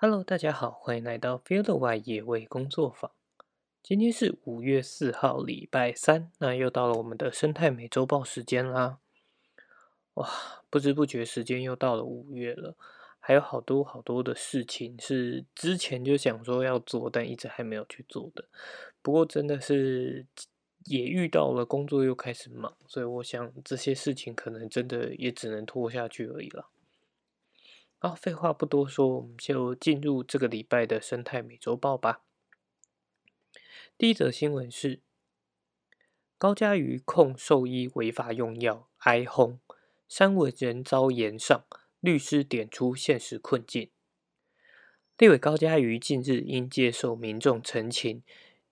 Hello，大家好，欢迎来到 Field 外野味工作坊。今天是五月四号，礼拜三，那又到了我们的生态美周报时间啦。哇，不知不觉时间又到了五月了，还有好多好多的事情是之前就想说要做，但一直还没有去做的。不过真的是也遇到了工作又开始忙，所以我想这些事情可能真的也只能拖下去而已了。好，废话不多说，我们就进入这个礼拜的生态美洲报吧。第一则新闻是高嘉瑜控兽医违法用药哀轰，三位人遭延上，律师点出现实困境。立委高嘉瑜近日因接受民众陈情，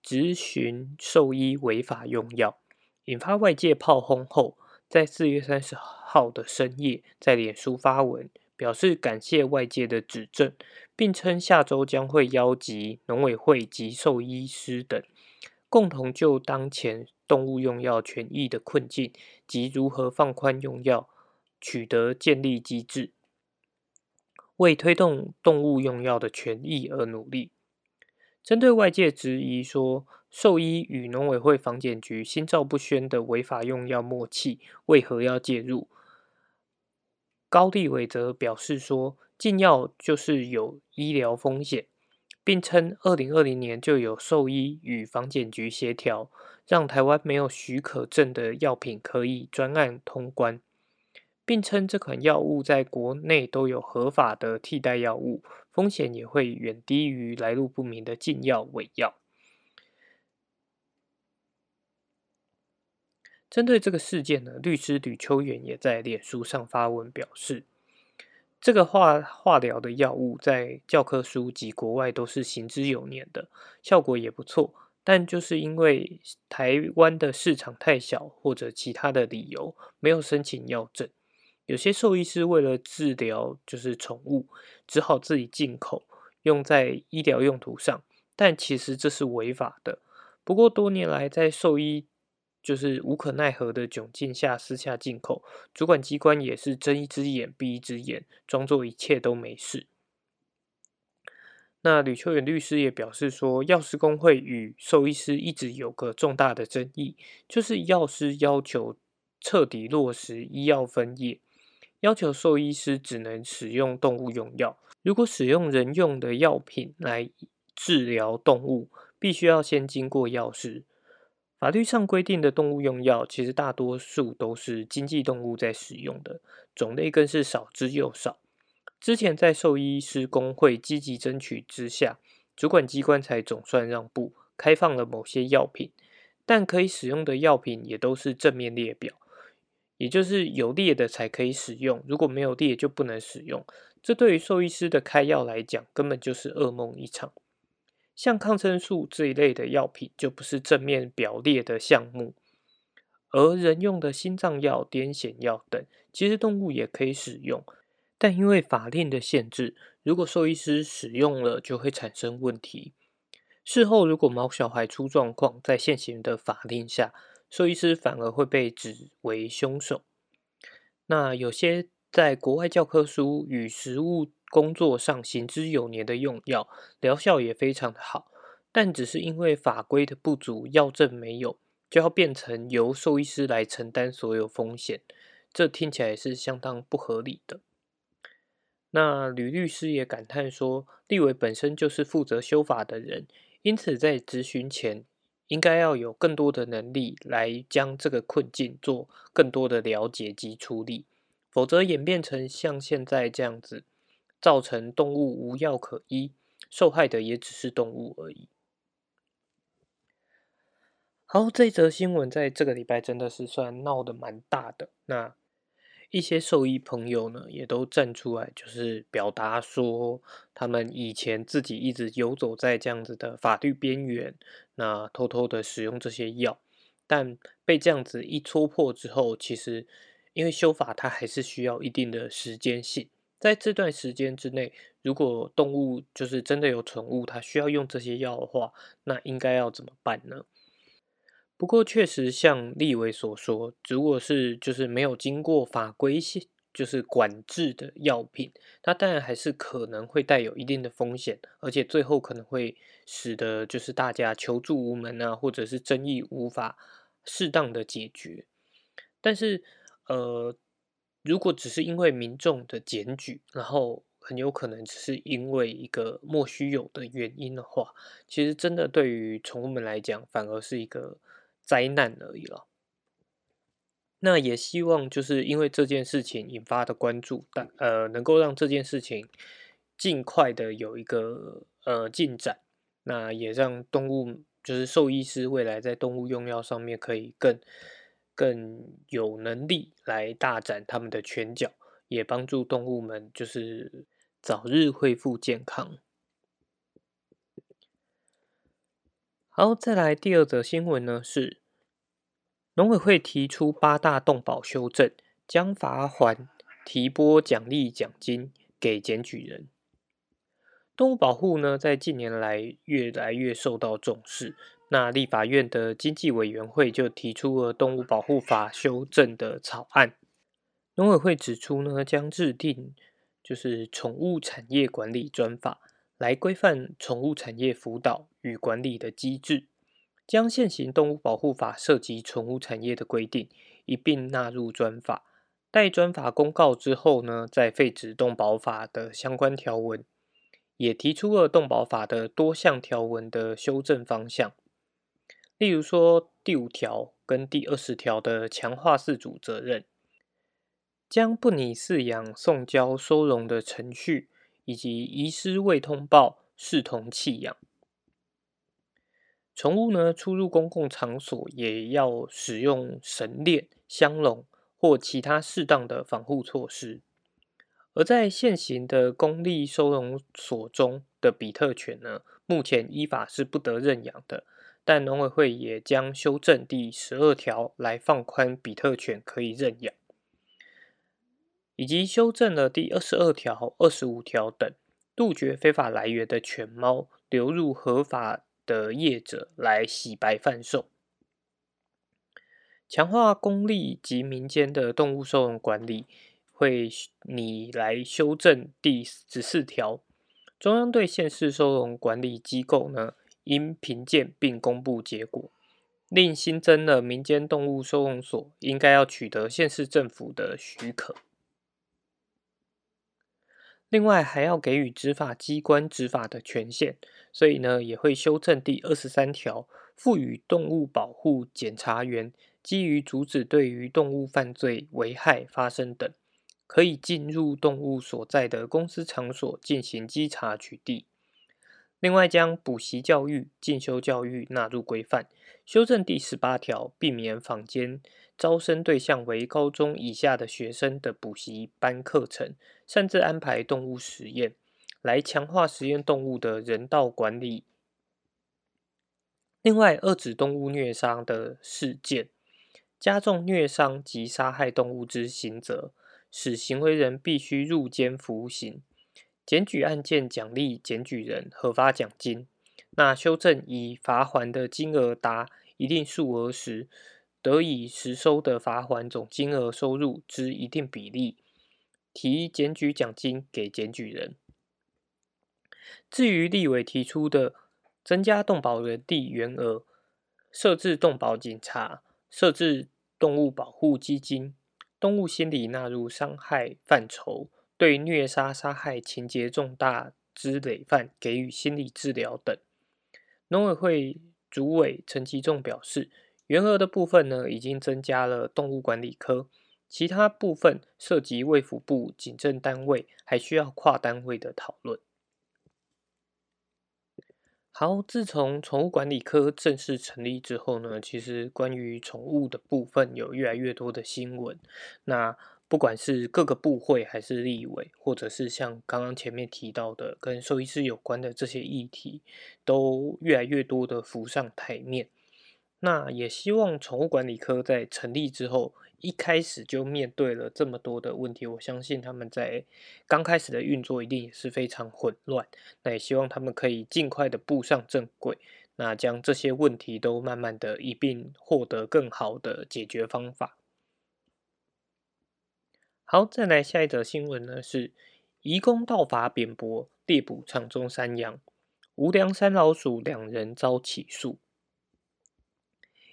质询兽医违法用药，引发外界炮轰后，在四月三十号的深夜，在脸书发文。表示感谢外界的指正，并称下周将会邀集农委会及兽医师等，共同就当前动物用药权益的困境及如何放宽用药取得建立机制，为推动动物用药的权益而努力。针对外界质疑说，兽医与农委会防检局心照不宣的违法用药默契，为何要介入？高立伟则表示说，禁药就是有医疗风险，并称二零二零年就有兽医与防检局协调，让台湾没有许可证的药品可以专案通关，并称这款药物在国内都有合法的替代药物，风险也会远低于来路不明的禁药伪药。针对这个事件呢，律师吕秋远也在脸书上发文表示，这个化化疗的药物在教科书及国外都是行之有年的，效果也不错。但就是因为台湾的市场太小，或者其他的理由，没有申请药证。有些兽医师为了治疗就是宠物，只好自己进口用在医疗用途上，但其实这是违法的。不过多年来在兽医就是无可奈何的窘境下私下进口，主管机关也是睁一只眼闭一只眼，装作一切都没事。那吕秋远律师也表示说，药师工会与兽医师一直有个重大的争议，就是药师要求彻底落实医药分业，要求兽医师只能使用动物用药，如果使用人用的药品来治疗动物，必须要先经过药师。法律上规定的动物用药，其实大多数都是经济动物在使用的，种类更是少之又少。之前在兽医师工会积极争取之下，主管机关才总算让步，开放了某些药品，但可以使用的药品也都是正面列表，也就是有列的才可以使用，如果没有列就不能使用。这对于兽医师的开药来讲，根本就是噩梦一场。像抗生素这一类的药品就不是正面表列的项目，而人用的心脏药、癫痫药等，其实动物也可以使用，但因为法令的限制，如果兽医师使用了就会产生问题。事后如果毛小孩出状况，在现行的法令下，兽医师反而会被指为凶手。那有些在国外教科书与实物。工作上行之有年的用药，疗效也非常的好，但只是因为法规的不足，药证没有，就要变成由兽医师来承担所有风险，这听起来是相当不合理的。那吕律师也感叹说，立委本身就是负责修法的人，因此在执询前，应该要有更多的能力来将这个困境做更多的了解及处理，否则演变成像现在这样子。造成动物无药可医，受害的也只是动物而已。好，这则新闻在这个礼拜真的是算闹得蛮大的。那一些兽医朋友呢，也都站出来，就是表达说，他们以前自己一直游走在这样子的法律边缘，那偷偷的使用这些药，但被这样子一戳破之后，其实因为修法它还是需要一定的时间性。在这段时间之内，如果动物就是真的有宠物，它需要用这些药的话，那应该要怎么办呢？不过确实像立伟所说，如果是就是没有经过法规就是管制的药品，它当然还是可能会带有一定的风险，而且最后可能会使得就是大家求助无门啊，或者是争议无法适当的解决。但是，呃，如果只是因为民众的检举，然后很有可能只是因为一个莫须有的原因的话，其实真的对于宠物们来讲，反而是一个灾难而已了。那也希望就是因为这件事情引发的关注，但呃，能够让这件事情尽快的有一个呃进展，那也让动物就是兽医师未来在动物用药上面可以更更有能力来大展他们的拳脚，也帮助动物们就是早日恢复健康。好，再来第二则新闻呢是。农委会提出八大动保修正，将罚还提拨奖励奖金给检举人。动物保护呢，在近年来越来越受到重视。那立法院的经济委员会就提出了动物保护法修正的草案。农委会指出呢，将制定就是宠物产业管理专法，来规范宠物产业辅导与管理的机制。将现行动物保护法涉及宠物产业的规定一并纳入专法，待专法公告之后呢，再废止动保法的相关条文，也提出了动保法的多项条文的修正方向，例如说第五条跟第二十条的强化饲主责任，将不拟饲养、送交、收容的程序，以及遗失未通报视同弃养。宠物呢，出入公共场所也要使用绳链、箱笼或其他适当的防护措施。而在现行的公立收容所中的比特犬呢，目前依法是不得认养的。但农委会也将修正第十二条来放宽比特犬可以认养，以及修正了第二十二条、二十五条等，杜绝非法来源的犬猫流入合法。的业者来洗白贩售，强化公立及民间的动物收容管理，会拟来修正第十四条，中央对县市收容管理机构呢，应评鉴并公布结果，另新增了民间动物收容所应该要取得县市政府的许可。另外还要给予执法机关执法的权限，所以呢也会修正第二十三条，赋予动物保护检察员基于阻止对于动物犯罪危害发生等，可以进入动物所在的公司场所进行稽查取缔。另外将补习教育、进修教育纳入规范，修正第十八条，避免坊间。招生对象为高中以下的学生的补习班课程，擅自安排动物实验，来强化实验动物的人道管理。另外，遏止动物虐杀的事件，加重虐伤及杀害动物之刑责，使行为人必须入监服刑。检举案件奖励检举人核发奖金。那修正以罚还的金额达一定数额时。得以实收的罚款总金额收入之一定比例，提检举奖金给检举人。至于立委提出的增加动保人地员额、设置动保警察、设置动物保护基金、动物心理纳入伤害范畴、对虐杀杀害情节重大之累犯给予心理治疗等，农委会主委陈其仲表示。原额的部分呢，已经增加了动物管理科，其他部分涉及卫福部警政单位，还需要跨单位的讨论。好，自从宠物管理科正式成立之后呢，其实关于宠物的部分有越来越多的新闻。那不管是各个部会，还是立委，或者是像刚刚前面提到的跟兽医师有关的这些议题，都越来越多的浮上台面。那也希望宠物管理科在成立之后，一开始就面对了这么多的问题。我相信他们在刚开始的运作一定也是非常混乱。那也希望他们可以尽快的步上正轨，那将这些问题都慢慢的一并获得更好的解决方法。好，再来下一则新闻呢，是移工盗伐扁柏猎捕场中山羊，无良山老鼠两人遭起诉。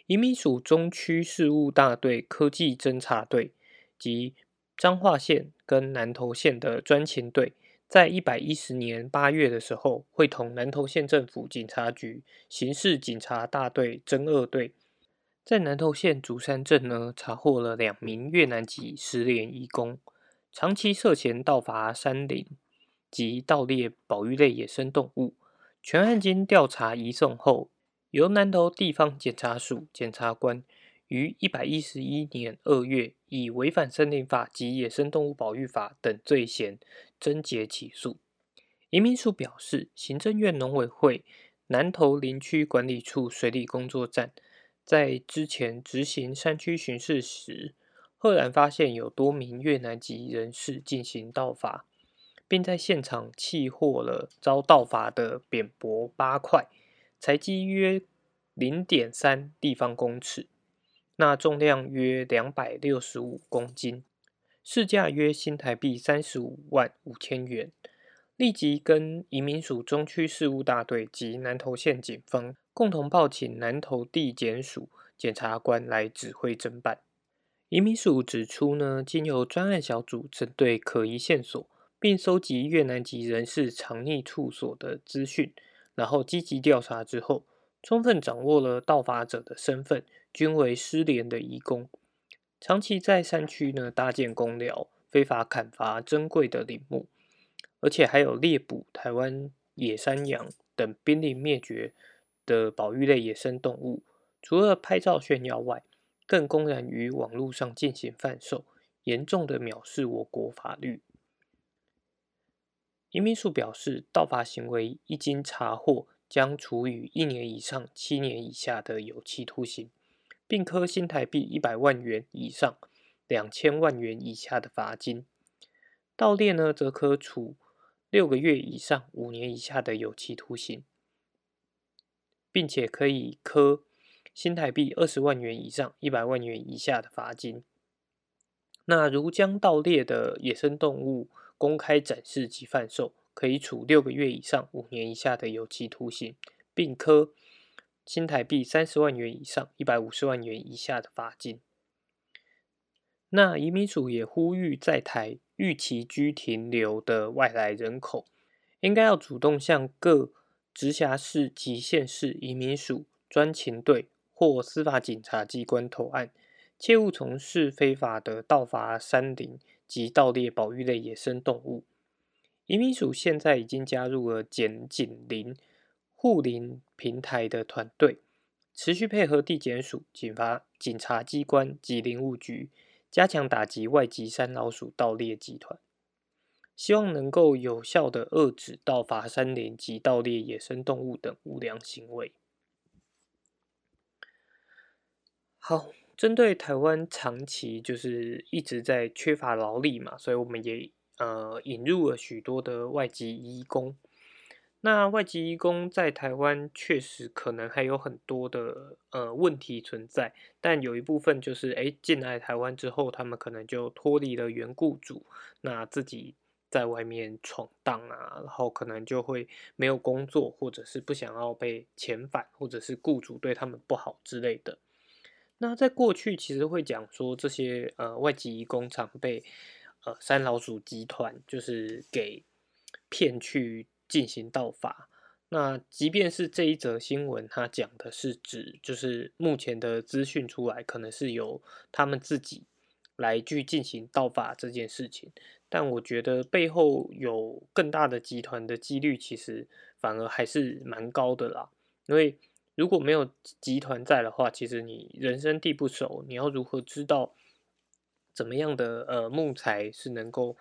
移民署中区事务大队科技侦查队及彰化县跟南投县的专勤队，在一百一十年八月的时候，会同南投县政府警察局刑事警察大队侦二队。在南投县竹山镇呢，查获了两名越南籍失联移工，长期涉嫌盗伐山林及盗猎保育类野生动物。全案经调查移送后，由南投地方检察署检察官于一百一十一年二月，以违反森林法及野生动物保育法等罪嫌，侦结起诉。移民署表示，行政院农委会南投林区管理处水利工作站。在之前执行山区巡视时，赫然发现有多名越南籍人士进行盗伐，并在现场弃获了遭盗伐的扁柏八块，材积约零点三立方公尺，那重量约两百六十五公斤，市价约新台币三十五万五千元。立即跟移民署中区事务大队及南投县警方共同报请南投地检署检察官来指挥侦办。移民署指出呢，经由专案小组针对可疑线索，并收集越南籍人士藏匿处所的资讯，然后积极调查之后，充分掌握了盗伐者的身份，均为失联的移工，长期在山区呢搭建公寮，非法砍伐珍贵的林木。而且还有猎捕台湾野山羊等濒临灭绝的保育类野生动物，除了拍照炫耀外，更公然于网络上进行贩售，严重的藐视我国法律。移民署表示，盗伐行为一经查获，将处以一年以上七年以下的有期徒刑，并科新台币一百万元以上两千万元以下的罚金。盗猎呢，则可处。六个月以上五年以下的有期徒刑，并且可以科新台币二十万元以上一百万元以下的罚金。那如将盗猎的野生动物公开展示及贩售，可以处六个月以上五年以下的有期徒刑，并科新台币三十万元以上一百五十万元以下的罚金。那移民署也呼吁在台。预期居停留的外来人口，应该要主动向各直辖市及县市移民署专勤队或司法警察机关投案，切勿从事非法的盗伐山林及盗猎保育类野生动物。移民署现在已经加入了检警林护林平台的团队，持续配合地检署、警察、警察机关及林务局。加强打击外籍山老鼠盗猎集团，希望能够有效的遏止盗伐山林及盗猎野生动物等无良行为。好，针对台湾长期就是一直在缺乏劳力嘛，所以我们也呃引入了许多的外籍移工。那外籍移工在台湾确实可能还有很多的呃问题存在，但有一部分就是，哎，进来台湾之后，他们可能就脱离了原雇主，那自己在外面闯荡啊，然后可能就会没有工作，或者是不想要被遣返，或者是雇主对他们不好之类的。那在过去其实会讲说，这些呃外籍工常被呃三老鼠集团就是给骗去。进行盗伐。那即便是这一则新闻，它讲的是指，就是目前的资讯出来，可能是由他们自己来去进行盗伐这件事情。但我觉得背后有更大的集团的几率，其实反而还是蛮高的啦。因为如果没有集团在的话，其实你人生地不熟，你要如何知道怎么样的呃木材是能够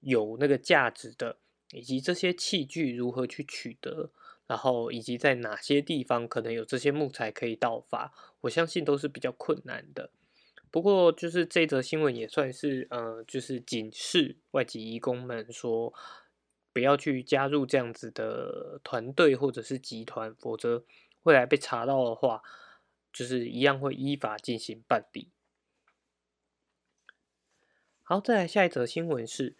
有那个价值的？以及这些器具如何去取得，然后以及在哪些地方可能有这些木材可以盗伐，我相信都是比较困难的。不过，就是这则新闻也算是呃，就是警示外籍义工们说，不要去加入这样子的团队或者是集团，否则未来被查到的话，就是一样会依法进行办理。好，再来下一则新闻是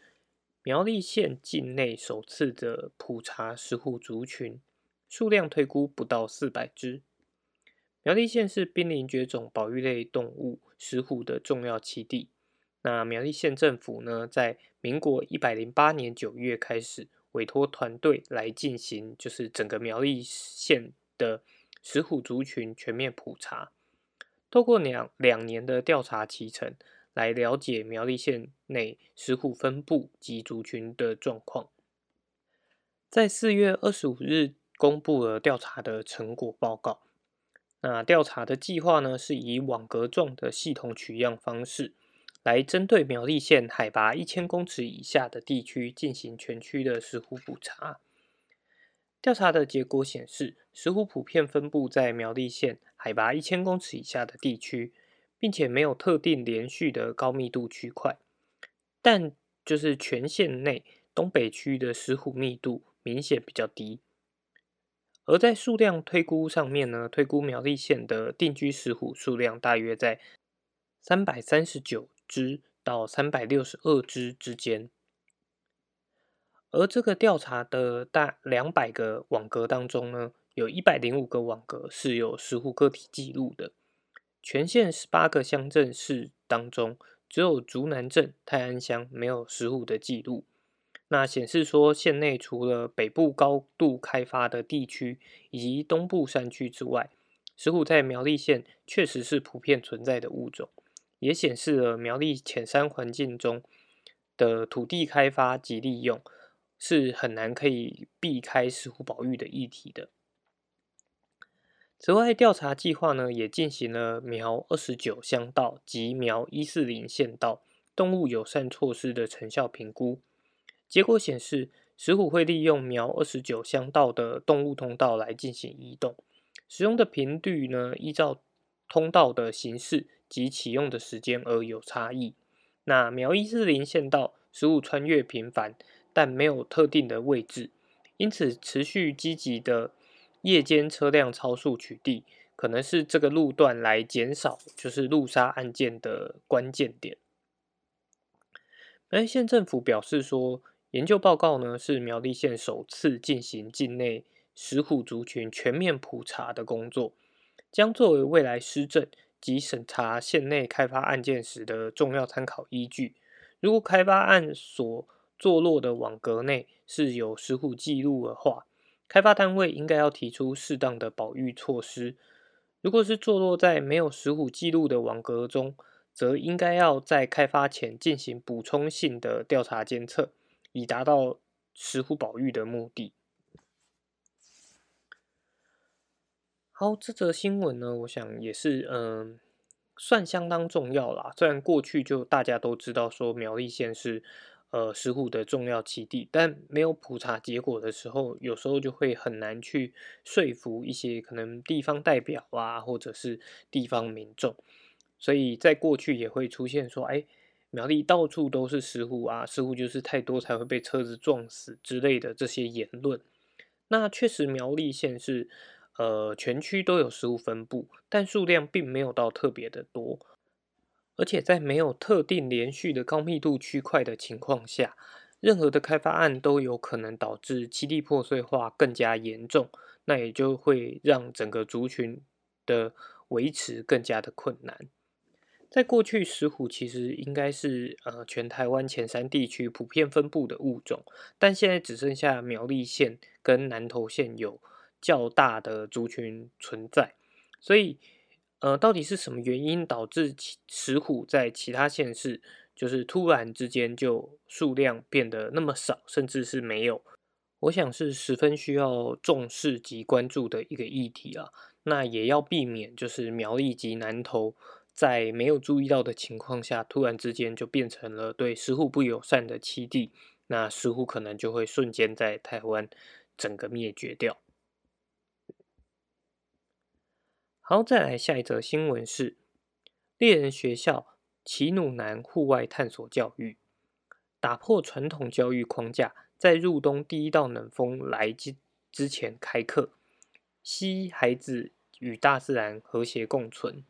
苗栗县境内首次的普查石虎族群，数量推估不到四百只。苗栗县是濒临绝种保育类动物石虎的重要栖地。那苗栗县政府呢，在民国一百零八年九月开始委托团队来进行，就是整个苗栗县的石虎族群全面普查。透过两两年的调查期程，来了解苗栗县内石虎分布及族群的状况。在四月二十五日公布了调查的成果报告。那调查的计划呢，是以网格状的系统取样方式，来针对苗栗县海拔一千公尺以下的地区进行全区的石虎普查。调查的结果显示，石虎普遍分布在苗栗县海拔一千公尺以下的地区，并且没有特定连续的高密度区块，但就是全县内东北区的石虎密度明显比较低。而在数量推估上面呢，推估苗栗县的定居石虎数量大约在三百三十九只到三百六十二只之间。而这个调查的大两百个网格当中呢，有一百零五个网格是有石虎个体记录的。全县十八个乡镇市当中，只有竹南镇泰安乡没有石虎的记录。那显示说，县内除了北部高度开发的地区以及东部山区之外，石虎在苗栗县确实是普遍存在的物种，也显示了苗栗浅山环境中的土地开发及利用是很难可以避开石虎保育的议题的。此外，调查计划呢也进行了苗二十九乡道及苗一四零县道动物友善措施的成效评估。结果显示，石虎会利用苗二十九乡道的动物通道来进行移动，使用的频率呢，依照通道的形式及启用的时间而有差异。那苗一四零县道，石虎穿越频繁，但没有特定的位置，因此持续积极的夜间车辆超速取缔，可能是这个路段来减少就是路杀案件的关键点。而县政府表示说。研究报告呢，是苗栗县首次进行境内石虎族群全面普查的工作，将作为未来施政及审查县内开发案件时的重要参考依据。如果开发案所坐落的网格内是有石虎记录的话，开发单位应该要提出适当的保育措施；如果是坐落在没有石虎记录的网格中，则应该要在开发前进行补充性的调查监测。以达到石虎保育的目的。好，这则新闻呢，我想也是嗯，算相当重要啦。虽然过去就大家都知道说苗栗县是呃石虎的重要基地，但没有普查结果的时候，有时候就会很难去说服一些可能地方代表啊，或者是地方民众。所以在过去也会出现说，哎。苗栗到处都是石虎啊，石虎就是太多才会被车子撞死之类的这些言论。那确实苗栗县是呃全区都有石虎分布，但数量并没有到特别的多。而且在没有特定连续的高密度区块的情况下，任何的开发案都有可能导致栖地破碎化更加严重，那也就会让整个族群的维持更加的困难。在过去，石虎其实应该是呃全台湾前山地区普遍分布的物种，但现在只剩下苗栗县跟南投县有较大的族群存在。所以，呃，到底是什么原因导致石虎在其他县市就是突然之间就数量变得那么少，甚至是没有？我想是十分需要重视及关注的一个议题啊。那也要避免就是苗栗及南投。在没有注意到的情况下，突然之间就变成了对石虎不友善的栖地，那石虎可能就会瞬间在台湾整个灭绝掉。好，再来下一则新闻是猎人学校奇努南户外探索教育，打破传统教育框架，在入冬第一道冷风来之之前开课，吸孩子与大自然和谐共存。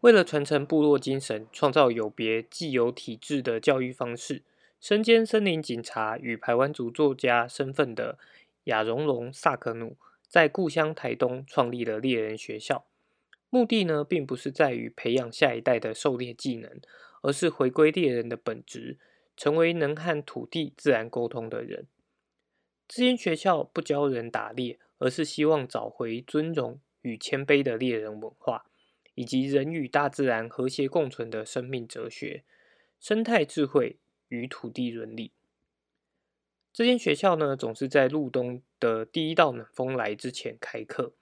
为了传承部落精神，创造有别既有体制的教育方式，身兼森林警察与排湾族作家身份的亚荣龙萨克努，在故乡台东创立了猎人学校。目的呢，并不是在于培养下一代的狩猎技能，而是回归猎人的本质，成为能和土地自然沟通的人。这间学校不教人打猎，而是希望找回尊荣与谦卑的猎人文化，以及人与大自然和谐共存的生命哲学、生态智慧与土地伦理。这间学校呢，总是在入冬的第一道冷风来之前开课。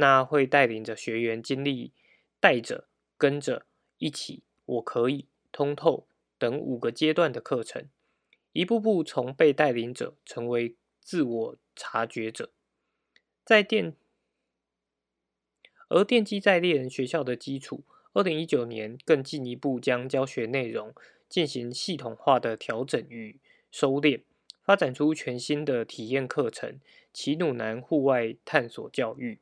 那会带领着学员经历带着、跟着、一起、我可以、通透等五个阶段的课程，一步步从被带领者成为自我察觉者。在电，而奠基在猎人学校的基础，二零一九年更进一步将教学内容进行系统化的调整与收敛，发展出全新的体验课程——奇努南户外探索教育。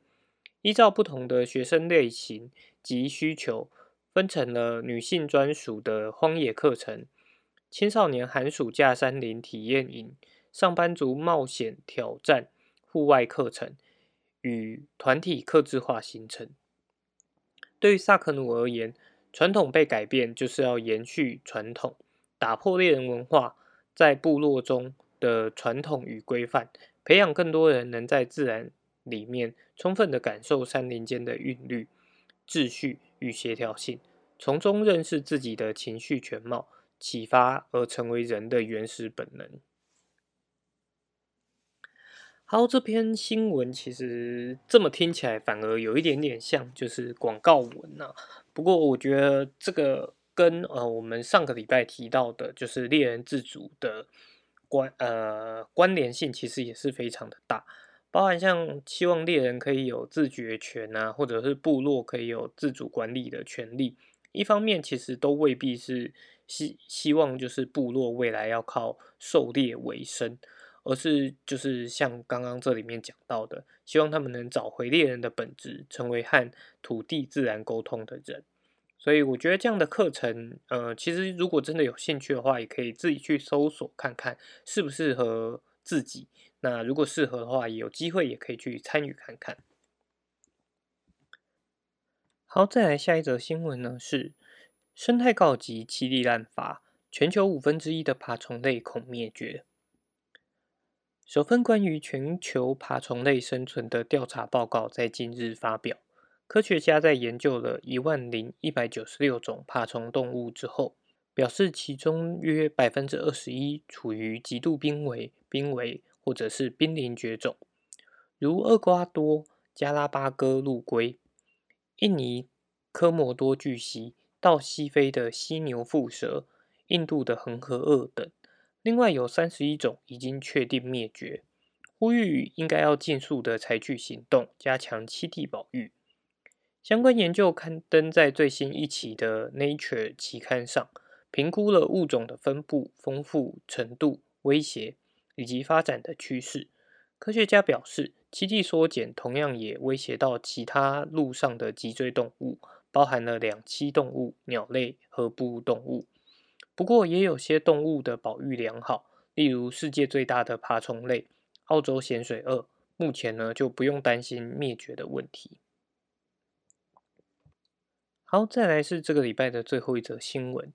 依照不同的学生类型及需求，分成了女性专属的荒野课程、青少年寒暑假山林体验营、上班族冒险挑战户外课程与团体客制化形成。对于萨克努而言，传统被改变就是要延续传统，打破猎人文化在部落中的传统与规范，培养更多人能在自然。里面充分的感受山林间的韵律、秩序与协调性，从中认识自己的情绪全貌，启发而成为人的原始本能。好，这篇新闻其实这么听起来反而有一点点像就是广告文呐。不过我觉得这个跟呃我们上个礼拜提到的，就是猎人自主的关呃关联性，其实也是非常的大。包含像希望猎人可以有自觉权啊，或者是部落可以有自主管理的权利。一方面，其实都未必是希希望就是部落未来要靠狩猎为生，而是就是像刚刚这里面讲到的，希望他们能找回猎人的本质，成为和土地自然沟通的人。所以，我觉得这样的课程，呃，其实如果真的有兴趣的话，也可以自己去搜索看看适不适合自己。那如果适合的话，有机会也可以去参与看看。好，再来下一则新闻呢，是生态告急，七地滥伐，全球五分之一的爬虫类恐灭绝。首份关于全球爬虫类生存的调查报告在近日发表，科学家在研究了一万零一百九十六种爬虫动物之后，表示其中约百分之二十一处于极度濒危、濒危。或者是濒临绝种，如厄瓜多加拉巴哥陆龟、印尼科摩多巨蜥到西非的犀牛腹蛇、印度的恒河鳄等。另外有三十一种已经确定灭绝，呼吁应该要尽速的采取行动，加强栖地保育。相关研究刊登在最新一期的《Nature》期刊上，评估了物种的分布、丰富程度、威胁。以及发展的趋势，科学家表示，栖地缩减同样也威胁到其他陆上的脊椎动物，包含了两栖动物、鸟类和哺乳动物。不过，也有些动物的保育良好，例如世界最大的爬虫类澳洲咸水鳄，目前呢就不用担心灭绝的问题。好，再来是这个礼拜的最后一则新闻：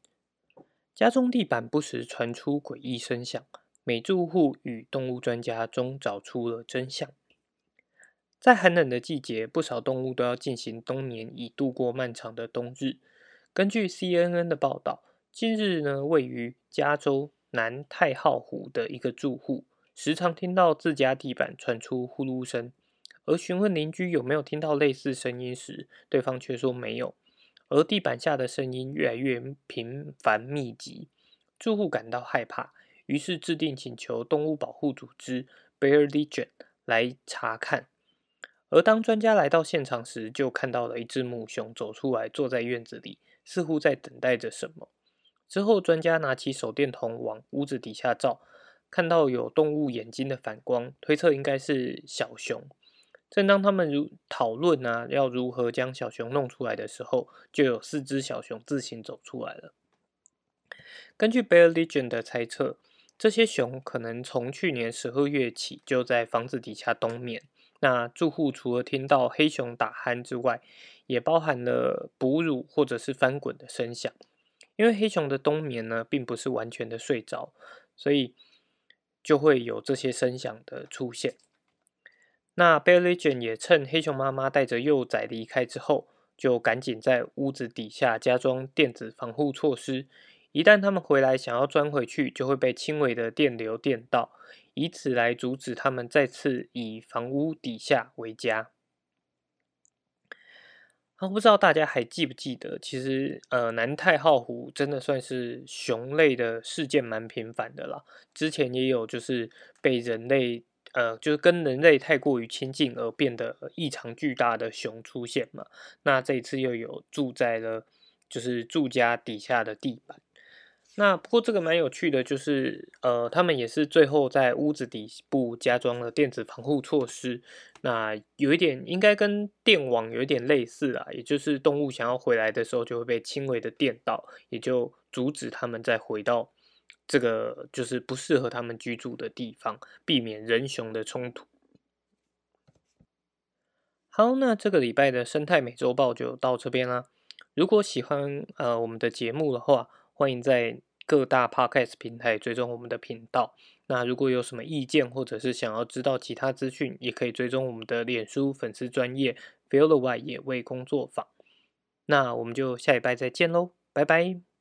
家中地板不时传出诡异声响。美住户与动物专家中找出了真相。在寒冷的季节，不少动物都要进行冬眠，以度过漫长的冬日。根据 CNN 的报道，近日呢，位于加州南太浩湖的一个住户，时常听到自家地板传出呼噜声，而询问邻居有没有听到类似声音时，对方却说没有。而地板下的声音越来越频繁密集，住户感到害怕。于是制定请求动物保护组织 Bear Legion 来查看。而当专家来到现场时，就看到了一只母熊走出来，坐在院子里，似乎在等待着什么。之后，专家拿起手电筒往屋子底下照，看到有动物眼睛的反光，推测应该是小熊。正当他们如讨论啊，要如何将小熊弄出来的时候，就有四只小熊自行走出来了。根据 Bear Legion 的猜测，这些熊可能从去年十二月起就在房子底下冬眠。那住户除了听到黑熊打鼾之外，也包含了哺乳或者是翻滚的声响。因为黑熊的冬眠呢，并不是完全的睡着，所以就会有这些声响的出现。那 Bell Legion 也趁黑熊妈妈带着幼崽离开之后，就赶紧在屋子底下加装电子防护措施。一旦他们回来想要钻回去，就会被轻微的电流电到，以此来阻止他们再次以房屋底下为家。啊，不知道大家还记不记得，其实呃，南太浩湖真的算是熊类的事件蛮频繁的啦。之前也有就是被人类。呃，就是跟人类太过于亲近而变得异常巨大的熊出现嘛。那这一次又有住在了就是住家底下的地板。那不过这个蛮有趣的，就是呃，他们也是最后在屋子底部加装了电子防护措施。那有一点应该跟电网有一点类似啊，也就是动物想要回来的时候就会被轻微的电到，也就阻止他们再回到。这个就是不适合他们居住的地方，避免人熊的冲突。好，那这个礼拜的生态美洲豹就到这边啦。如果喜欢呃我们的节目的话，欢迎在各大 podcast 平台追踪我们的频道。那如果有什么意见，或者是想要知道其他资讯，也可以追踪我们的脸书粉丝专业 Feel the Y 野味工作坊。那我们就下礼拜再见喽，拜拜。